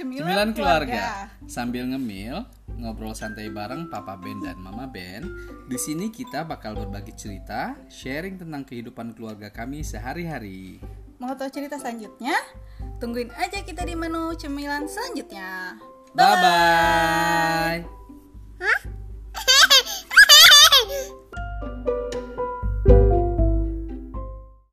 Cemilan, Cemilan keluarga. keluarga. Sambil ngemil, ngobrol santai bareng Papa Ben dan Mama Ben. Di sini kita bakal berbagi cerita, sharing tentang kehidupan keluarga kami sehari-hari. Mau tahu cerita selanjutnya? Tungguin aja kita di menu cemilan selanjutnya. Bye bye.